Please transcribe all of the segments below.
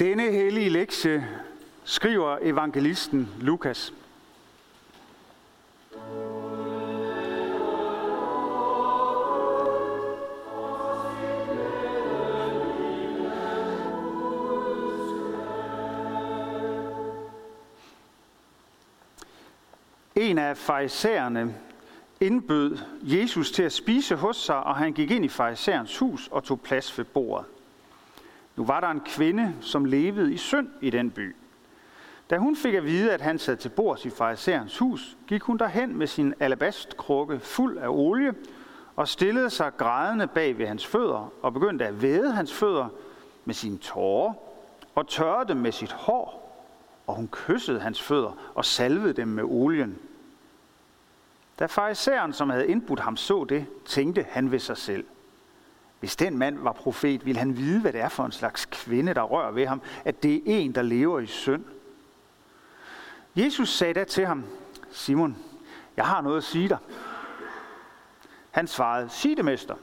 Denne hellige lektie skriver evangelisten Lukas. En af farisæerne indbød Jesus til at spise hos sig, og han gik ind i farisæerens hus og tog plads ved bordet. Nu var der en kvinde, som levede i synd i den by. Da hun fik at vide, at han sad til bords i farisæerens hus, gik hun derhen med sin alabastkrukke fuld af olie og stillede sig grædende bag ved hans fødder og begyndte at væde hans fødder med sine tårer og tørrede dem med sit hår. Og hun kyssede hans fødder og salvede dem med olien. Da farisæeren, som havde indbudt ham, så det, tænkte han ved sig selv. Hvis den mand var profet, ville han vide, hvad det er for en slags kvinde, der rører ved ham, at det er en, der lever i synd. Jesus sagde da til ham, Simon, jeg har noget at sige dig. Han svarede, sig det, mester.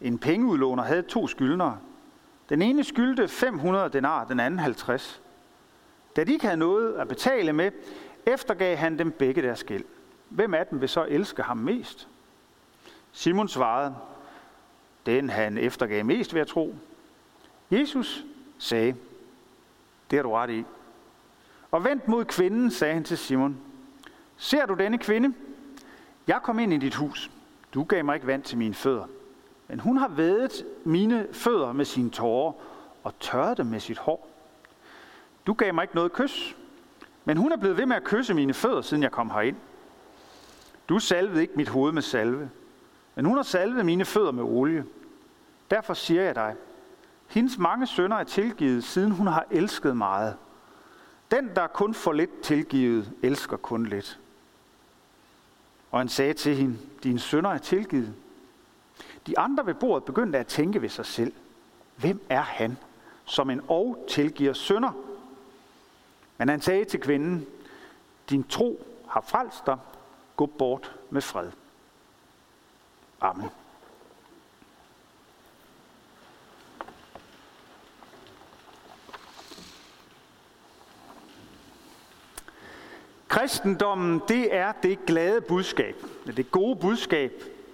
En pengeudlåner havde to skyldnere. Den ene skyldte 500 denar, den anden 50. Da de ikke havde noget at betale med, eftergav han dem begge deres gæld. Hvem af dem vil så elske ham mest? Simon svarede, den han eftergav mest ved at tro. Jesus sagde, det har du ret i. Og vendt mod kvinden, sagde han til Simon, ser du denne kvinde? Jeg kom ind i dit hus. Du gav mig ikke vand til mine fødder. Men hun har vædet mine fødder med sine tårer og tørret dem med sit hår. Du gav mig ikke noget kys. Men hun er blevet ved med at kysse mine fødder, siden jeg kom herind. Du salvede ikke mit hoved med salve, men hun har salvet mine fødder med olie. Derfor siger jeg dig, hendes mange sønder er tilgivet, siden hun har elsket meget. Den, der kun får lidt tilgivet, elsker kun lidt. Og han sagde til hende, dine sønder er tilgivet. De andre ved bordet begyndte at tænke ved sig selv, hvem er han, som en og tilgiver sønder? Men han sagde til kvinden, din tro har frelst dig, gå bort med fred. Amen. Kristendommen, det er det glade budskab, det gode budskab,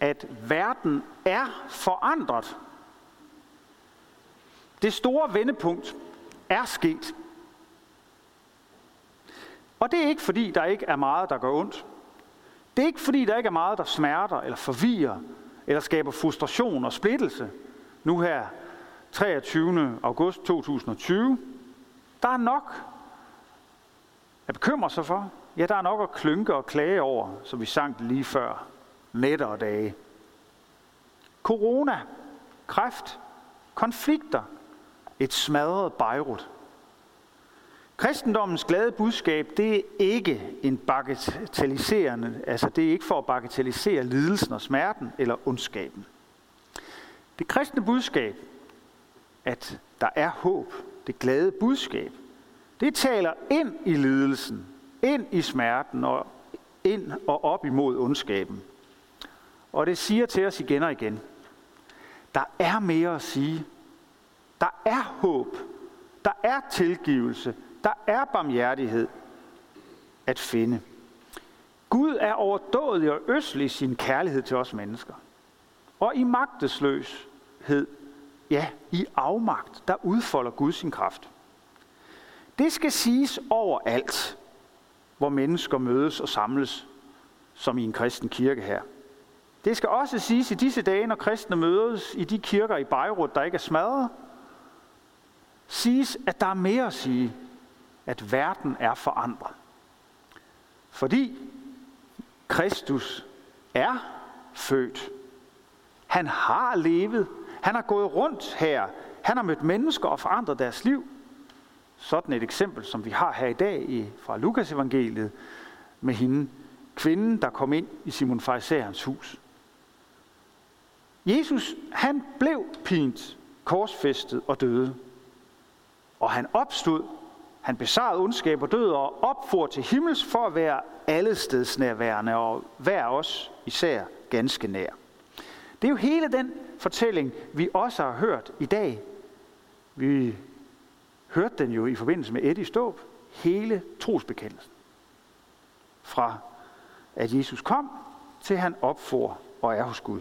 at verden er forandret. Det store vendepunkt er sket. Og det er ikke fordi, der ikke er meget, der går ondt. Det er ikke fordi, der ikke er meget, der smerter eller forvirrer, eller skaber frustration og splittelse. Nu her 23. august 2020. Der er nok at bekymre sig for. Ja, der er nok at klynke og klage over, som vi sang lige før. Nætter og dage. Corona, kræft, konflikter, et smadret Beirut. Kristendommens glade budskab, det er ikke en bagatelliserende, altså det er ikke for at bagatellisere lidelsen og smerten eller ondskaben. Det kristne budskab, at der er håb, det glade budskab, det taler ind i lidelsen, ind i smerten og ind og op imod ondskaben. Og det siger til os igen og igen, der er mere at sige. Der er håb. Der er tilgivelse. Der er barmhjertighed at finde. Gud er overdådig og øslig i sin kærlighed til os mennesker. Og i magtesløshed, ja, i afmagt, der udfolder Gud sin kraft. Det skal siges overalt, hvor mennesker mødes og samles, som i en kristen kirke her. Det skal også siges i disse dage, når kristne mødes i de kirker i Beirut, der ikke er smadret, siges, at der er mere at sige, at verden er forandret. Fordi Kristus er født. Han har levet. Han har gået rundt her. Han har mødt mennesker og forandret deres liv. Sådan et eksempel, som vi har her i dag i, fra Lukas evangeliet, med hende, kvinden, der kom ind i Simon Farisæerens hus. Jesus, han blev pint, korsfæstet og døde. Og han opstod han besejrede ondskab og død og opfor til himmels for at være allestedsnærværende og hver os især ganske nær. Det er jo hele den fortælling, vi også har hørt i dag. Vi hørte den jo i forbindelse med Eddie Ståb, hele trosbekendelsen. Fra at Jesus kom, til han opfor og er hos Gud.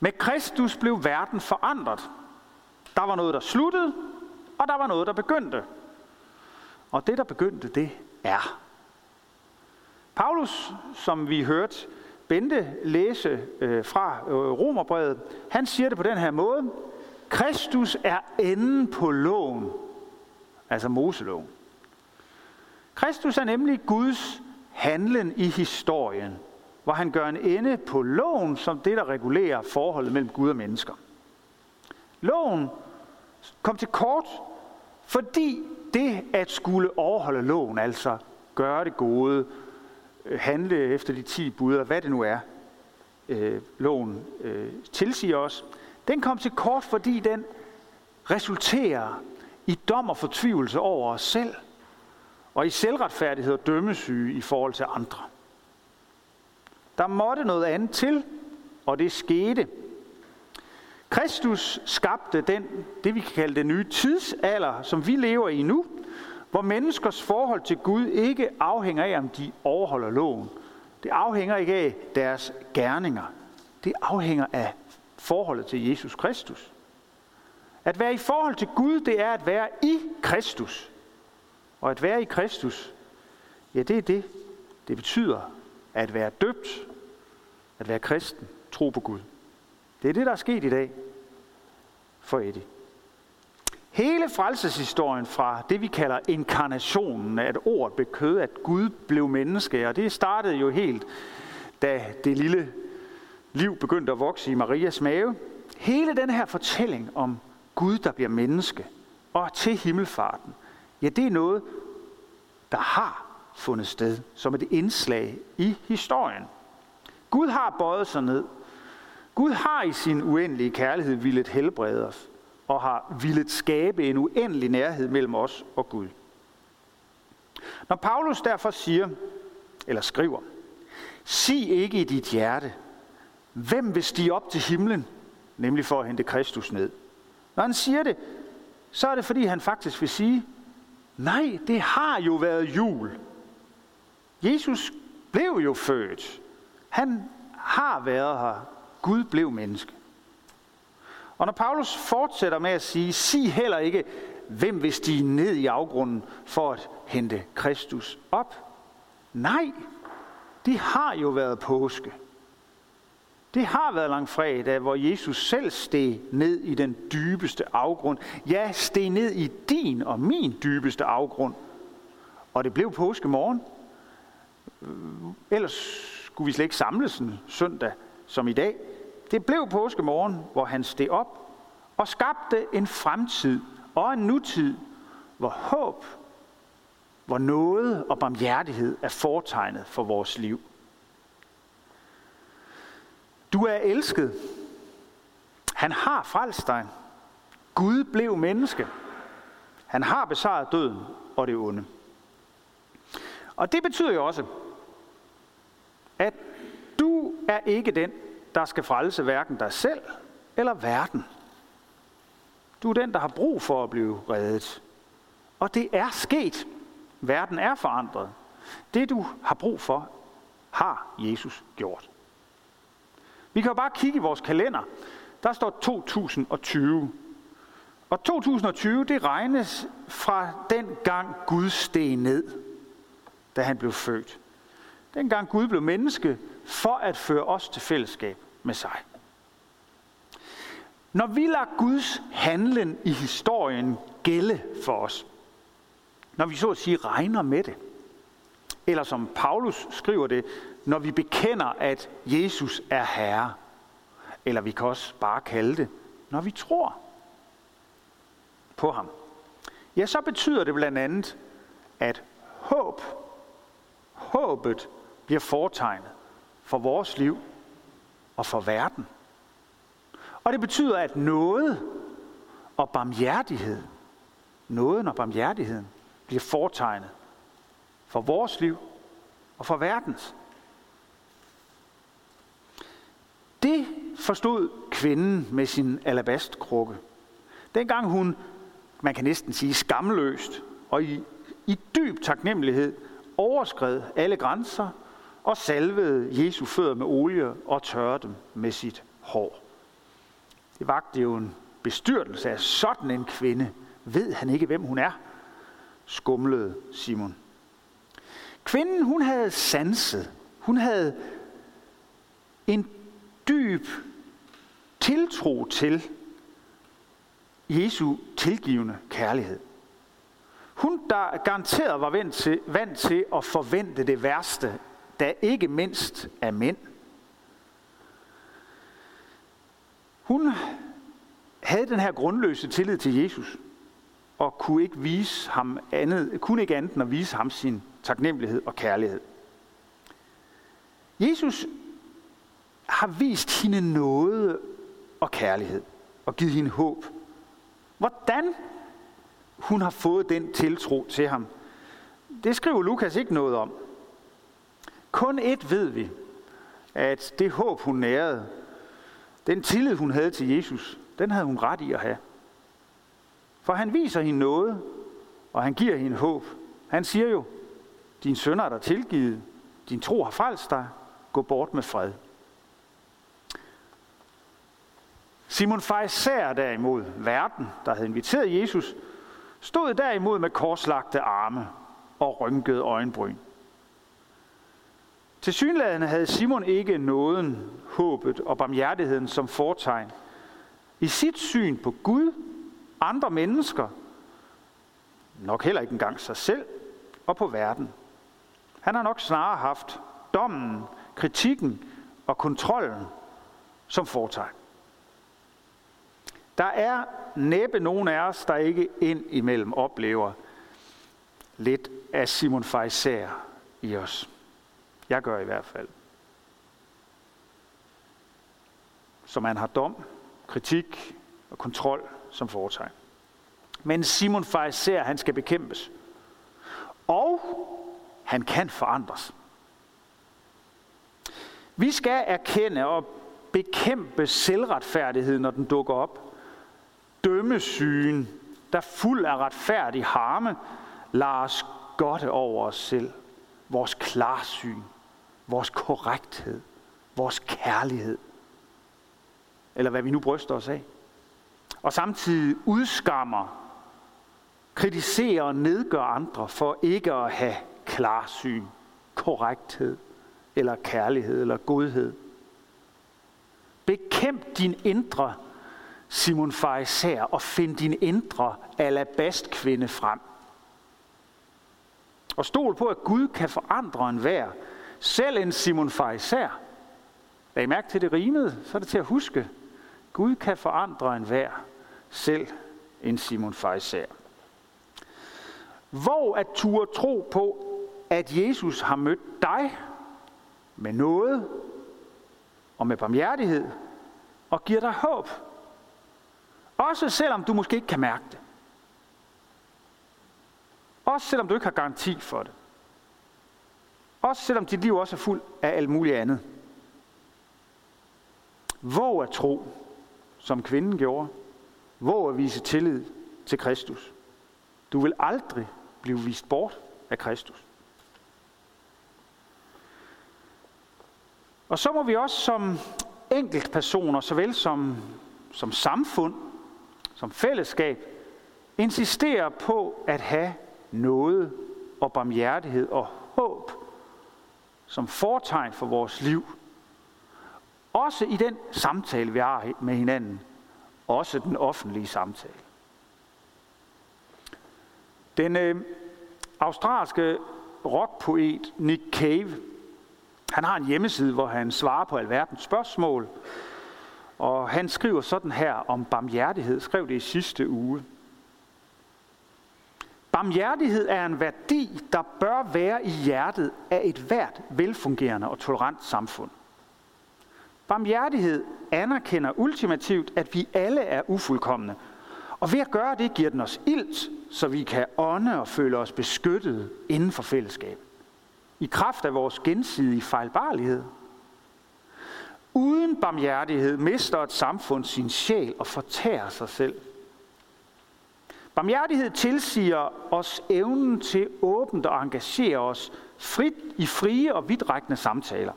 Med Kristus blev verden forandret. Der var noget, der sluttede, og der var noget, der begyndte. Og det, der begyndte, det er. Paulus, som vi hørte Bente læse øh, fra øh, Romerbrevet, han siger det på den her måde. Kristus er enden på loven, altså Moseloven. Kristus er nemlig Guds handlen i historien, hvor han gør en ende på loven som det, der regulerer forholdet mellem Gud og mennesker. Loven kom til kort, fordi det at skulle overholde loven, altså gøre det gode, øh, handle efter de ti bud, og hvad det nu er, øh, loven øh, tilsiger os, den kom til kort, fordi den resulterer i dom og fortvivlelse over os selv, og i selvretfærdighed og dømmesyge i forhold til andre. Der måtte noget andet til, og det skete. Kristus skabte den, det vi kan kalde den nye tidsalder, som vi lever i nu, hvor menneskers forhold til Gud ikke afhænger af, om de overholder loven. Det afhænger ikke af deres gerninger. Det afhænger af forholdet til Jesus Kristus. At være i forhold til Gud, det er at være i Kristus. Og at være i Kristus, ja, det er det, det betyder at være døbt, at være kristen, tro på Gud. Det er det, der er sket i dag for Eddie. Hele frelseshistorien fra det, vi kalder inkarnationen, at ordet blev kød, at Gud blev menneske, og det startede jo helt, da det lille liv begyndte at vokse i Marias mave. Hele den her fortælling om Gud, der bliver menneske, og til himmelfarten, ja, det er noget, der har fundet sted som et indslag i historien. Gud har bøjet sig ned. Gud har i sin uendelige kærlighed villet helbrede os og har villet skabe en uendelig nærhed mellem os og Gud. Når Paulus derfor siger, eller skriver, sig ikke i dit hjerte, hvem vil stige op til himlen, nemlig for at hente Kristus ned. Når han siger det, så er det fordi han faktisk vil sige, nej, det har jo været jul. Jesus blev jo født. Han har været her. Gud blev menneske. Og når Paulus fortsætter med at sige, sig heller ikke, hvem vil stige ned i afgrunden for at hente Kristus op. Nej, det har jo været påske. Det har været langfredag, hvor Jesus selv steg ned i den dybeste afgrund. Ja, steg ned i din og min dybeste afgrund. Og det blev påske morgen. Ellers skulle vi slet ikke samles en søndag som i dag. Det blev påskemorgen, hvor han steg op og skabte en fremtid og en nutid, hvor håb, hvor noget og barmhjertighed er fortegnet for vores liv. Du er elsket. Han har frelst dig. Gud blev menneske. Han har besejret døden og det onde. Og det betyder jo også, at du er ikke den, der skal frelse hverken dig selv eller verden. Du er den, der har brug for at blive reddet. Og det er sket. Verden er forandret. Det du har brug for, har Jesus gjort. Vi kan jo bare kigge i vores kalender. Der står 2020. Og 2020, det regnes fra den gang Gud steg ned, da han blev født. Dengang Gud blev menneske for at føre os til fællesskab med sig. Når vi lader Guds handlen i historien gælde for os, når vi så at sige regner med det, eller som Paulus skriver det, når vi bekender, at Jesus er Herre, eller vi kan også bare kalde det, når vi tror på ham, ja, så betyder det blandt andet, at håb, håbet bliver foretegnet for vores liv og for verden. Og det betyder, at noget og barmhjertighed, nåden og barmhjertigheden bliver foretegnet for vores liv og for verdens. Det forstod kvinden med sin alabastkrukke. Dengang hun man kan næsten sige skamløst, og i, i dyb taknemmelighed overskred alle grænser og salvede Jesu fødder med olie og tørrede dem med sit hår. Det vagte jo en bestyrtelse af sådan en kvinde. Ved han ikke, hvem hun er? Skumlede Simon. Kvinden, hun havde sanset. Hun havde en dyb tiltro til Jesu tilgivende kærlighed. Hun, der garanteret var vant til, vant til at forvente det værste, da ikke mindst af mænd. Hun havde den her grundløse tillid til Jesus, og kunne ikke, vise ham andet, kunne ikke andet end at vise ham sin taknemmelighed og kærlighed. Jesus har vist hende noget og kærlighed, og givet hende håb. Hvordan hun har fået den tiltro til ham, det skriver Lukas ikke noget om. Kun et ved vi, at det håb, hun nærede, den tillid, hun havde til Jesus, den havde hun ret i at have. For han viser hende noget, og han giver hende håb. Han siger jo, din sønner er der tilgivet, din tro har frelst dig, gå bort med fred. Simon Fariser derimod, verden, der havde inviteret Jesus, stod derimod med korslagte arme og rynkede øjenbryn. Til synlædende havde Simon ikke nåden, håbet og barmhjertigheden som fortegn. I sit syn på Gud, andre mennesker, nok heller ikke engang sig selv, og på verden. Han har nok snarere haft dommen, kritikken og kontrollen som fortegn. Der er næppe nogen af os, der ikke ind imellem oplever lidt af Simon Fajsær i os. Jeg gør i hvert fald. Så man har dom, kritik og kontrol som foretegn. Men Simon Fariser, han skal bekæmpes. Og han kan forandres. Vi skal erkende og bekæmpe selvretfærdighed, når den dukker op dømmesygen, der fuld af retfærdig harme, lader os godt over os selv. Vores klarsyn, vores korrekthed, vores kærlighed. Eller hvad vi nu bryster os af. Og samtidig udskammer, kritiserer og nedgør andre for ikke at have klarsyn, korrekthed, eller kærlighed, eller godhed. Bekæmp din indre Simon Fariser, og find din indre alabastkvinde frem. Og stol på, at Gud kan forandre enhver. Selv en Simon Fariser. Lad I mærke til det rimede, så er det til at huske. Gud kan forandre en vær, Selv en Simon Fariser. Hvor at turde tro på, at Jesus har mødt dig med noget og med barmhjertighed og giver dig håb. Også selvom du måske ikke kan mærke det. Også selvom du ikke har garanti for det. Også selvom dit liv også er fuld af alt muligt andet. Hvor at tro, som kvinden gjorde. Hvor at vise tillid til Kristus. Du vil aldrig blive vist bort af Kristus. Og så må vi også som enkeltpersoner, såvel som, som samfund, som fællesskab insistere på at have noget og barmhjertighed og håb som fortegn for vores liv. Også i den samtale, vi har med hinanden. Også den offentlige samtale. Den øh, australske rockpoet Nick Cave, han har en hjemmeside, hvor han svarer på alverdens spørgsmål og han skriver sådan her om barmhjertighed, skrev det i sidste uge. Barmhjertighed er en værdi, der bør være i hjertet af et hvert velfungerende og tolerant samfund. Barmhjertighed anerkender ultimativt, at vi alle er ufuldkommende, og ved at gøre det giver den os ilt, så vi kan ånde og føle os beskyttet inden for fællesskab. I kraft af vores gensidige fejlbarlighed – Uden barmhjertighed mister et samfund sin sjæl og fortærer sig selv. Barmhjertighed tilsiger os evnen til åbent at engagere os frit i frie og vidtrækkende samtaler.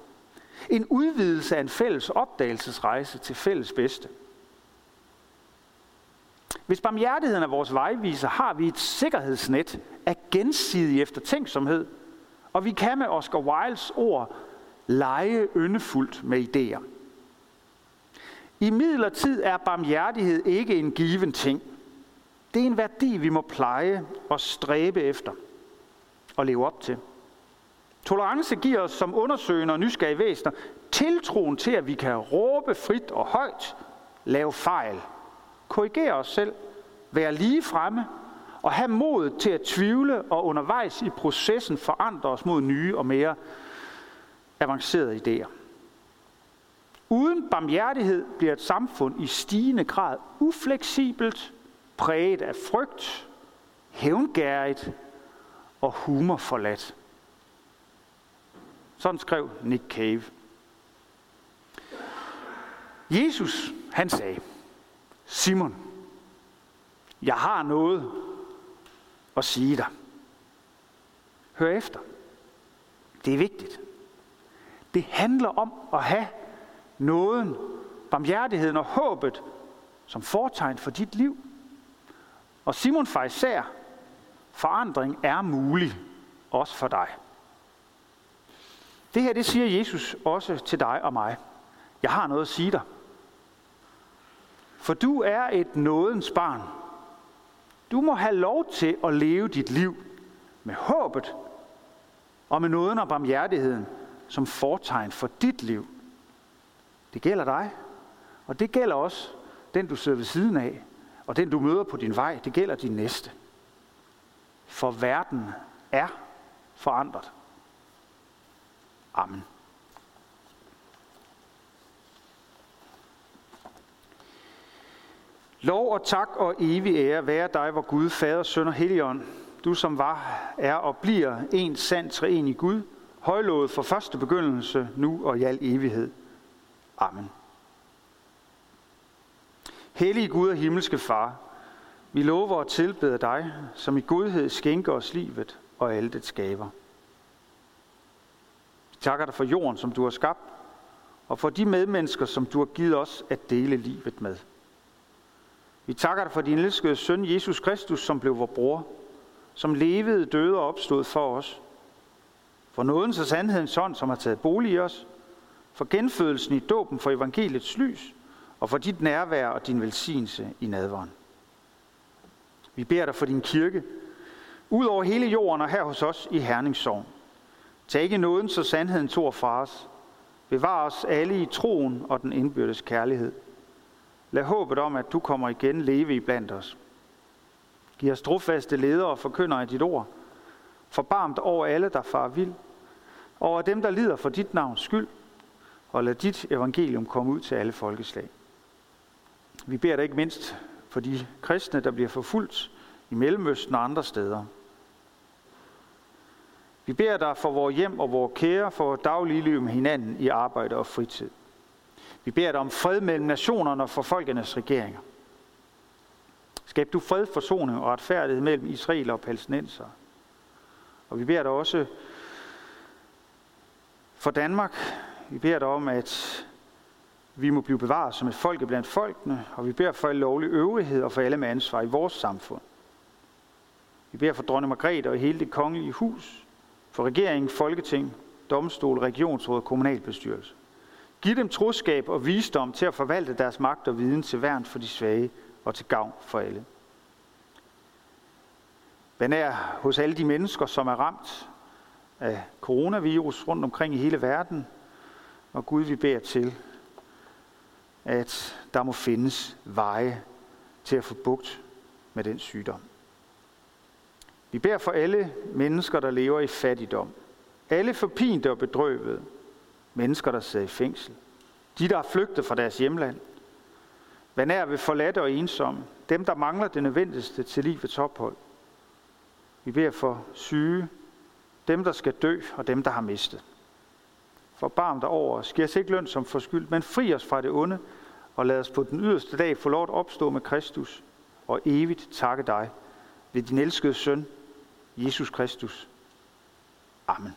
En udvidelse af en fælles opdagelsesrejse til fælles bedste. Hvis barmhjertigheden er vores vejviser, har vi et sikkerhedsnet af gensidig eftertænksomhed, og vi kan med Oscar Wildes ord lege yndefuldt med idéer. I midlertid er barmhjertighed ikke en given ting. Det er en værdi, vi må pleje og stræbe efter og leve op til. Tolerance giver os som undersøgende og nysgerrige væsener tiltroen til, at vi kan råbe frit og højt, lave fejl, korrigere os selv, være lige fremme og have mod til at tvivle og undervejs i processen forandre os mod nye og mere avancerede idéer. Uden barmhjertighed bliver et samfund i stigende grad ufleksibelt, præget af frygt, hævngærigt og humorforladt. Sådan skrev Nick Cave. Jesus, han sagde, Simon, jeg har noget at sige dig. Hør efter. Det er vigtigt. Det handler om at have nåden, barmhjertigheden og håbet som fortegn for dit liv. Og Simon Fejser, forandring er mulig også for dig. Det her, det siger Jesus også til dig og mig. Jeg har noget at sige dig. For du er et nådens barn. Du må have lov til at leve dit liv med håbet og med nåden og barmhjertigheden som fortegn for dit liv. Det gælder dig, og det gælder også den, du sidder ved siden af, og den, du møder på din vej. Det gælder din næste. For verden er forandret. Amen. Lov og tak og evig ære være dig, hvor Gud, Fader, Søn og Helligånd, du som var, er og bliver en sand i Gud, højlovet fra første begyndelse, nu og i al evighed. Amen. Hellige Gud og himmelske Far, vi lover at tilbede dig, som i godhed skænker os livet og alt det skaber. Vi takker dig for jorden, som du har skabt, og for de medmennesker, som du har givet os at dele livet med. Vi takker dig for din elskede søn, Jesus Kristus, som blev vor bror, som levede, døde og opstod for os. For nådens og sandhedens hånd, som har taget bolig i os, for genfødelsen i dåben for evangeliets lys, og for dit nærvær og din velsignelse i nadveren. Vi beder dig for din kirke, ud over hele jorden og her hos os i Herningssovn. Tag ikke nåden så sandheden tog fra os. Bevar os alle i troen og den indbyrdes kærlighed. Lad håbet om, at du kommer igen leve i blandt os. Giv os trofaste ledere og forkynder af dit ord. Forbarmt over alle, der far vild. Over dem, der lider for dit navns skyld. Og lad dit evangelium komme ud til alle folkeslag. Vi beder dig ikke mindst for de kristne, der bliver forfulgt i Mellemøsten og andre steder. Vi beder dig for vores hjem og vores kære, for dagligliv med hinanden i arbejde og fritid. Vi beder dig om fred mellem nationerne og for folkenes regeringer. Skab du fred, forsoning og retfærdighed mellem Israel og palæstinenser. Og vi beder dig også for Danmark. Vi beder dig om, at vi må blive bevaret som et folk blandt folkene, og vi beder for alle lovlige øvrighed og for alle med ansvar i vores samfund. Vi beder for dronning Margrethe og hele det kongelige hus, for regeringen, folketing, domstol, regionsråd og kommunalbestyrelse. Giv dem troskab og visdom til at forvalte deres magt og viden til værn for de svage og til gavn for alle. Benær er hos alle de mennesker, som er ramt af coronavirus rundt omkring i hele verden. Og Gud, vi beder til, at der må findes veje til at få bugt med den sygdom. Vi beder for alle mennesker, der lever i fattigdom. Alle forpinte og bedrøvede. Mennesker, der sidder i fængsel. De, der er flygtet fra deres hjemland. Hvad nær ved forladte og ensomme. Dem, der mangler det nødvendigste til livets ophold. Vi beder for syge, dem, der skal dø, og dem, der har mistet. Forbarm dig over os. Giv os ikke løn som forskyld, men fri os fra det onde, og lad os på den yderste dag få lov at opstå med Kristus og evigt takke dig ved din elskede søn, Jesus Kristus. Amen.